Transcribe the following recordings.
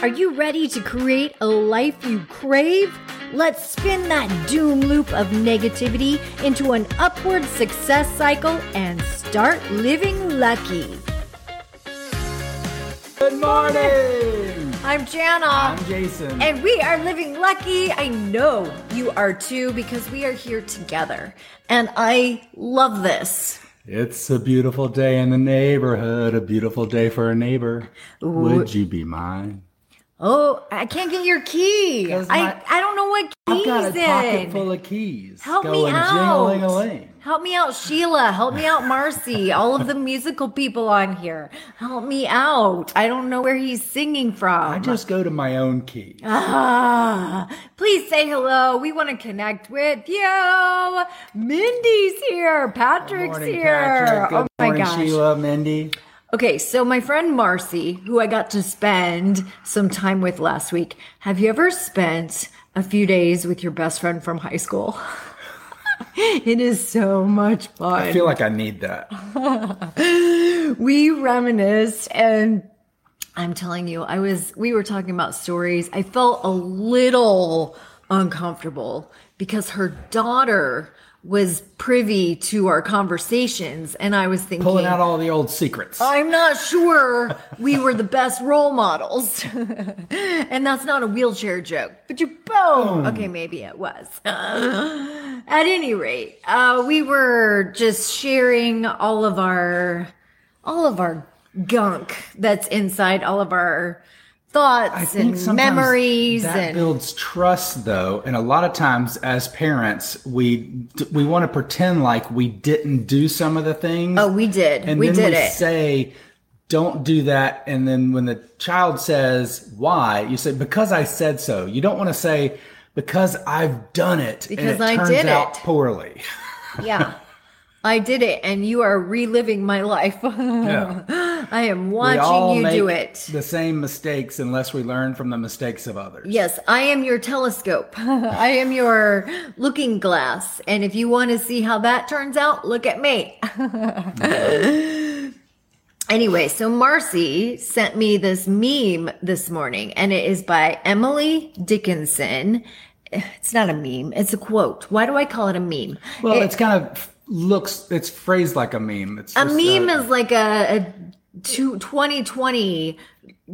Are you ready to create a life you crave? Let's spin that doom loop of negativity into an upward success cycle and start living lucky. Good morning. I'm Jana. I'm Jason. And we are living lucky. I know you are too because we are here together. And I love this. It's a beautiful day in the neighborhood, a beautiful day for a neighbor. Would you be mine? Oh, I can't get your key. 'Cause I, my- I don't know what keys. I've got a pocket in. full of keys. Help me out. Help me out, Sheila. Help me out, Marcy. All of the musical people on here. Help me out. I don't know where he's singing from. I just go to my own key. Ah, please say hello. We want to connect with you. Mindy's here. Patrick's morning, here. Patrick. Oh my morning, gosh. Sheila, Mindy. Okay, so my friend Marcy, who I got to spend some time with last week, have you ever spent a few days with your best friend from high school? it is so much fun. I feel like I need that. we reminisced and I'm telling you, I was we were talking about stories. I felt a little uncomfortable because her daughter was privy to our conversations and I was thinking Pulling out all the old secrets. I'm not sure we were the best role models. and that's not a wheelchair joke, but you boom. Okay, maybe it was. At any rate, uh, we were just sharing all of our, all of our gunk that's inside all of our thoughts and memories that and builds trust though and a lot of times as parents we we want to pretend like we didn't do some of the things oh, we did. and we then did we it. say don't do that and then when the child says why you say because i said so you don't want to say because i've done it Because and it I turns did out it. poorly yeah. I did it and you are reliving my life. Yeah. I am watching you do it. the same mistakes unless we learn from the mistakes of others Yes, I am your telescope. I am your looking glass. And if you want to see how that turns out, look at me. anyway, so Marcy sent me this meme this morning, and it is by Emily Dickinson. It's not a meme, it's a quote. Why do I call it a meme? well It- it's kind of looks it's phrased like a meme it's a meme uh, is like a, a two, 2020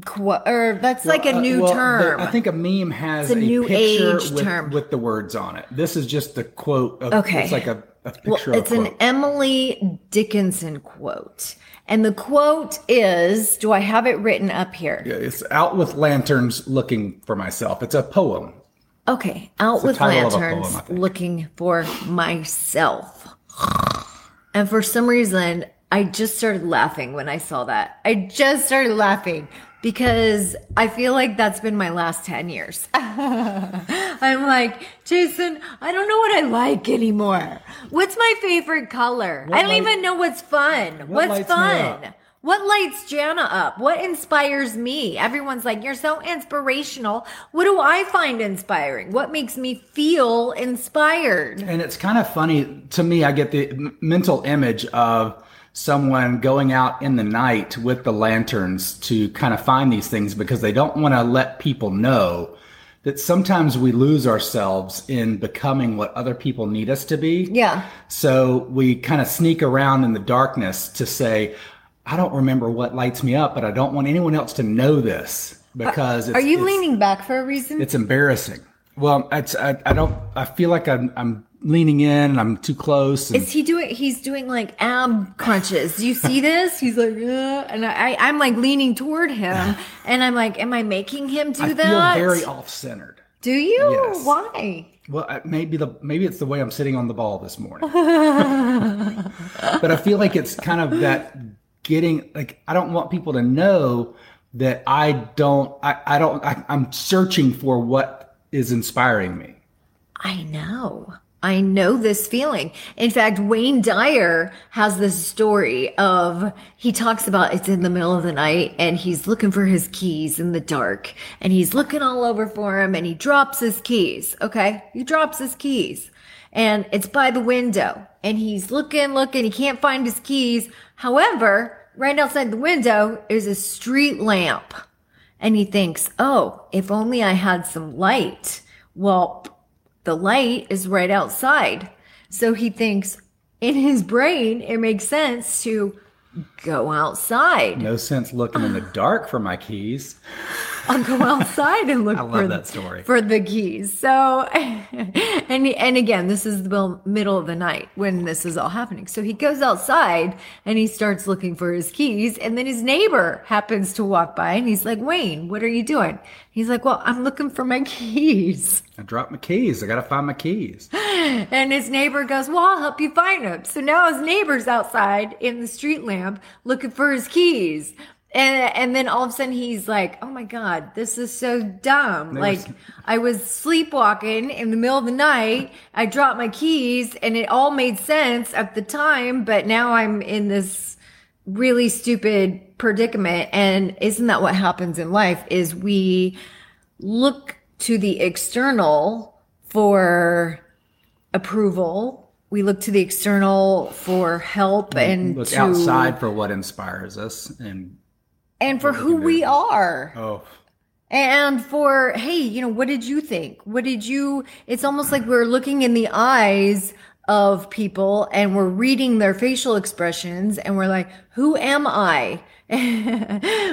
quote, or that's like a Uh, new well, the- term. I think a meme has It's a new picture age with, term. with the words on it. This is just the quote. Of, Okay. It's like a, a Well, picture it's of a an. Emily Dickinson quote. And the quote is Do I have it written up here? Yeah, it's out with lanterns looking for myself. It's a poem. Okay. Out the with a lanterns poem, looking for myself. And for some reason, I just started laughing when I saw that. I just started laughing because I feel like that's been my last 10 years. I'm like, Jason, I don't know what I like anymore. What's my favorite color? I don't light- even know what's fun. What what's fun? What lights Jana up? What inspires me? Everyone's like, you're so inspirational. What do I find inspiring? What makes me feel inspired? And it's kind of funny to me. I get the mental image of someone going out in the night with the lanterns to kind of find these things because they don't want to let people know that sometimes we lose ourselves in becoming what other people need us to be. Yeah. So we kind of sneak around in the darkness to say, I don't remember what lights me up, but I don't want anyone else to know this because it's, Are you leaning back for a reason? It's embarrassing. Well, it's I, I don't I feel like I'm I'm leaning in and I'm too close. And Is he doing? He's doing like ab crunches. Do you see this? He's like, uh, and I, I'm like leaning toward him, and I'm like, am I making him do I that? feel very off centered. Do you? Yes. Why? Well, maybe the maybe it's the way I'm sitting on the ball this morning. but I feel like it's kind of that getting like I don't want people to know that I don't I, I don't I, I'm searching for what is inspiring me. I know. I know this feeling. In fact, Wayne Dyer has this story of he talks about it's in the middle of the night and he's looking for his keys in the dark and he's looking all over for him and he drops his keys. Okay. He drops his keys and it's by the window and he's looking, looking. He can't find his keys. However, right outside the window is a street lamp and he thinks, oh, if only I had some light. Well, the light is right outside. So he thinks in his brain, it makes sense to go outside. No sense looking in the dark for my keys. I'll go outside and look for, that story. for the keys. So, and and again, this is the middle of the night when this is all happening. So he goes outside and he starts looking for his keys, and then his neighbor happens to walk by, and he's like, "Wayne, what are you doing?" He's like, "Well, I'm looking for my keys." I dropped my keys. I got to find my keys. And his neighbor goes, Well, I'll help you find them. So now his neighbor's outside in the street lamp looking for his keys. And, and then all of a sudden he's like, Oh my God, this is so dumb. Like, was- I was sleepwalking in the middle of the night. I dropped my keys and it all made sense at the time, but now I'm in this really stupid predicament. And isn't that what happens in life is we look to the external for approval. We look to the external for help and Look to, outside for what inspires us. And and for we who do. we are. oh, And for, hey, you know, what did you think? What did you, it's almost like we're looking in the eyes of people and we're reading their facial expressions and we're like, who am I?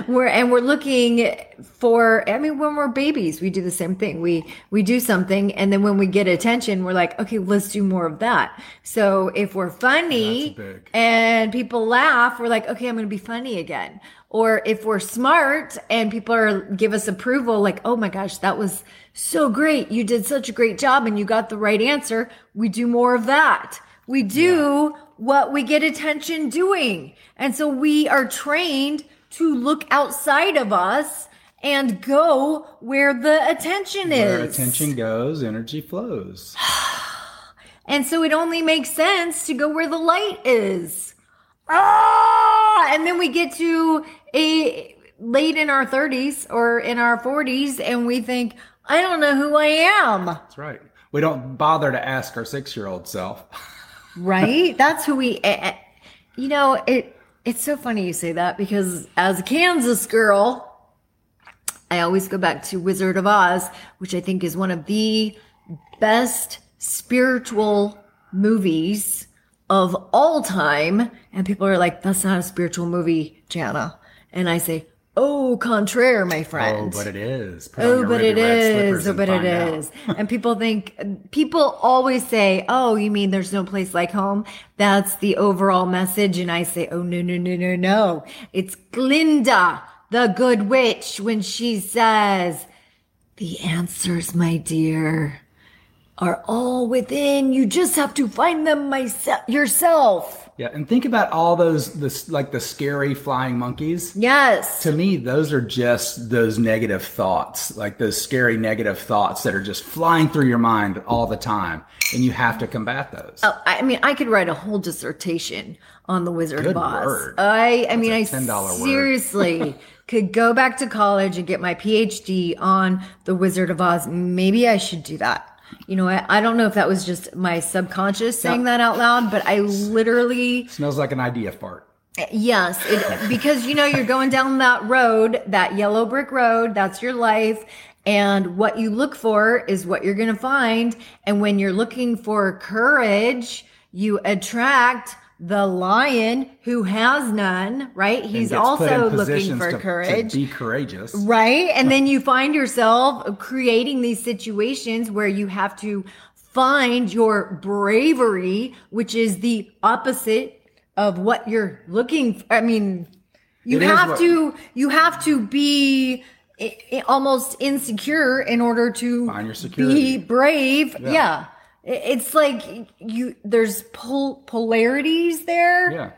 we're, and we're looking for, I mean, when we're babies, we do the same thing. We, we do something and then when we get attention, we're like, okay, let's do more of that. So if we're funny and people laugh, we're like, okay, I'm going to be funny again. Or if we're smart and people are give us approval, like, oh my gosh, that was so great. You did such a great job and you got the right answer. We do more of that. We do what we get attention doing. And so we are trained to look outside of us and go where the attention where is. attention goes, energy flows. And so it only makes sense to go where the light is. Ah! And then we get to a late in our 30s or in our 40s and we think, I don't know who I am. That's right. We don't bother to ask our six year old self. Right? That's who we you know, it it's so funny you say that because as a Kansas girl, I always go back to Wizard of Oz, which I think is one of the best spiritual movies of all time. And people are like, that's not a spiritual movie, Jana. And I say, oh, contraire, my friend. Oh, but it is. Put Oh, oh but it is. Oh, but it is. and people think, people always say, oh, you mean there's no place like home? That's the overall message. And I say, oh, no, no, no, no, no. It's Glinda, the good witch, when she says, the answers, my dear, are all within. You just have to find them myself, yourself. Yeah, and think about all those this like the scary flying monkeys. Yes. To me, those are just those negative thoughts, like those scary negative thoughts that are just flying through your mind all the time, and you have to combat those. Oh, I mean, I could write a whole dissertation on the Wizard Good of Oz. word. I, I mean, a I $10 word. seriously could go back to college and get my PhD on the Wizard of Oz. Maybe I should do that. You know, I, I don't know if that was just my subconscious saying that out loud, but I literally Smells like an idea fart. Eh, yes, it, because you know you're going down that road, that yellow brick road. That's your life, and what you look for is what you're going to find. And when you're looking for courage, you attract the lion who has none. Right? He's gets put in also looking for to- to be courageous. Right. And then you find yourself creating these situations where you have to find your bravery, which is the opposite of what you're looking for. I mean, you It have what- to, you have to be almost insecure in order to Find your security. be brave. Yeah. I- It's like you, there's pol- polarities there. Yeah.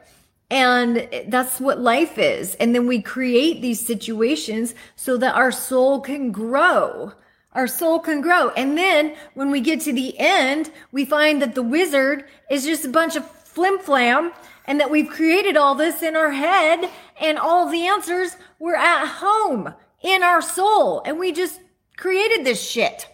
And that's what life is. And then we create these situations so that our soul can grow. Our soul can grow. And then when we get to the end, we find that the wizard is just a bunch of flim flam and that we've created all this in our head and all the answers were at home in our soul. And we just created this shit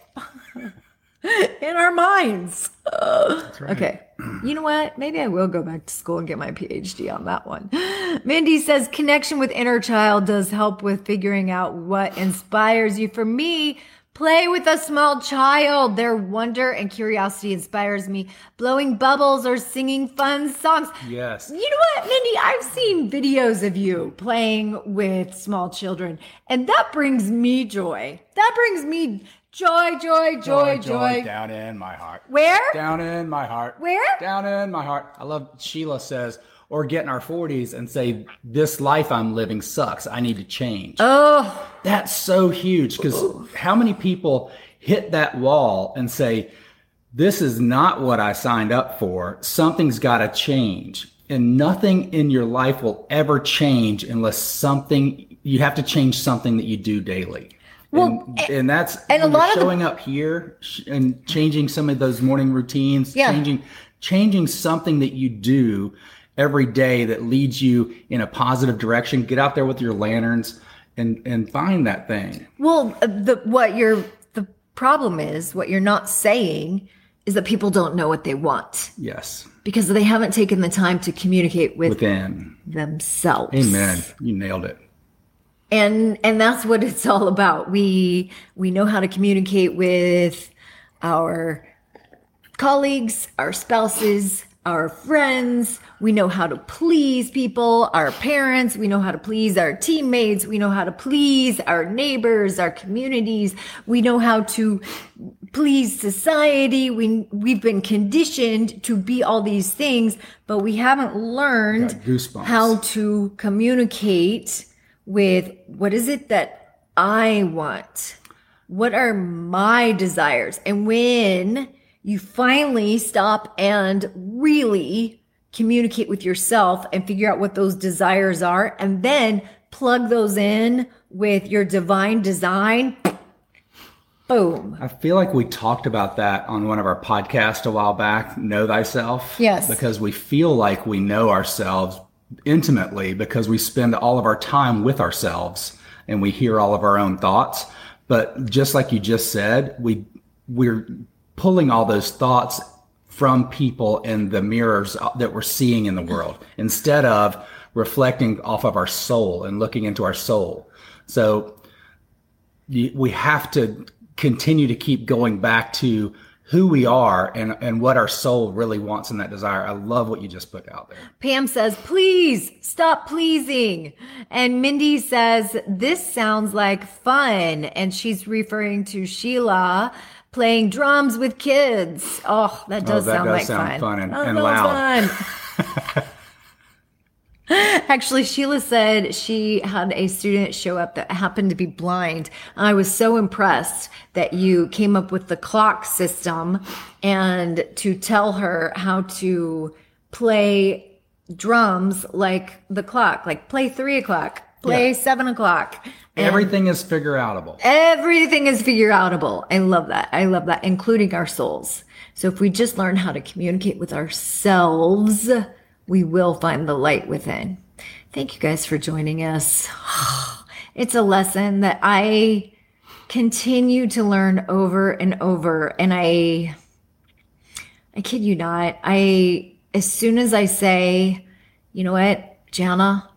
in our minds. Right. Okay. You know what? Maybe I will go back to school and get my PhD on that one. Mindy says connection with inner child does help with figuring out what inspires you. For me, Play with a small child. Their wonder and curiosity inspires me. Blowing bubbles or singing fun songs. Yes. You know what, Mindy? I've seen videos of you playing with small children, and that brings me joy. That brings me joy, joy, joy, joy. Down in my heart. Where? Down in my heart. Where? Down in my heart. I love Sheila says, or get in our 40s and say, This life I'm living sucks. I need to change. Oh, That's so huge because how many people hit that wall and say, This is not what I signed up for. Something's got to change. And nothing in your life will ever change unless something, you have to change something that you do daily. Well, and, and that's and a lot of the- showing up here and changing some of those morning routines, Yeah. changing changing something that you do every day that leads you in a positive direction. Get out there with your lanterns and and find that thing. well, uh, the what you're the problem is what you're not saying is that people don't know what they want Yes, because they haven't taken the time to communicate with within. themselves. Amen. You nailed it. And and that's what it's all about. We we know how to communicate with our colleagues our spouses our friends. We know how to please people our parents. We know how to please our teammates. We know how to please our neighbors our communities. We know how to please society. We we've been conditioned to be all these things but we haven't learned how to communicate with what is it that I want? What are my desires? And when you finally stop and really communicate with yourself and figure out what those desires are, and then plug those in with your divine design, boom. I feel like we talked about that on one of our podcasts a while back, Know Thyself. Yes. Because we feel like we know ourselves intimately because we spend all of our time with ourselves and we hear all of our own thoughts. But just like you just said, we we're pulling all those thoughts from people and the mirrors that we're seeing in the world instead of reflecting off of our soul and looking into our soul. So we have to continue to keep going back to who we are and, and what our soul really wants in that desire. I love what you just put out there. Pam says, please stop pleasing. And Mindy says, this sounds like fun. And she's referring to Sheila playing drums with kids. Oh, that oh, does that sound does like sound fun. fun and- Oh, and loud. fun. Actually, Sheila said she had a student show up that happened to be blind. I was so impressed that you came up with the clock system and to tell her how to play drums like the clock, like play three o'clock, play Yeah. seven o'clock. Everything is figure outable. Everything is figure outable. I love that. I love that, including our souls. So if we just learn how to communicate with ourselves, we will find the light within. Thank you guys for joining us. It's a lesson that I continue to learn over and over. And I, I kid you not, I, as soon as I say, you know what, Jana,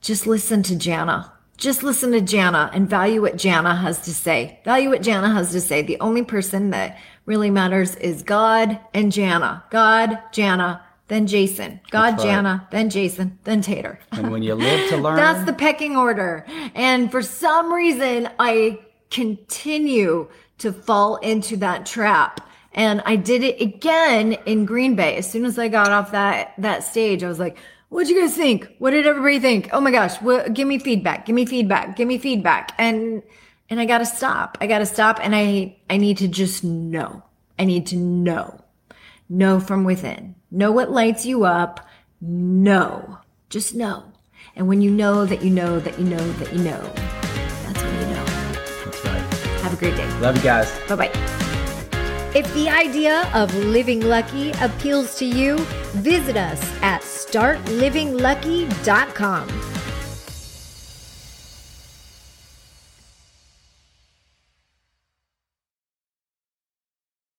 just listen to Jana. Just listen to Jana and value what Jana has to say. Value what Jana has to say. The only person that really matters is God and Jana. God, Jana, then Jason. God, right. Jana, then Jason, then Tater. And when you live to learn, That's the pecking order. And for some reason, I continue to fall into that trap. And I did it again in Green Bay. As soon as I got off that, that stage, I was like, what'd you guys think? What did everybody think? Oh my gosh, what, give me feedback, give me feedback, give me feedback. And, and I gotta stop. I gotta stop and I, I need to just know. I need to know. Know from within. Know what lights you up. Know. Just know. And when you know that you know that you know that you know, that's when you know. that's right. Have a great day. Love you guys. Bye bye. If the idea of living lucky appeals to you, visit us at startlivinglucky.com.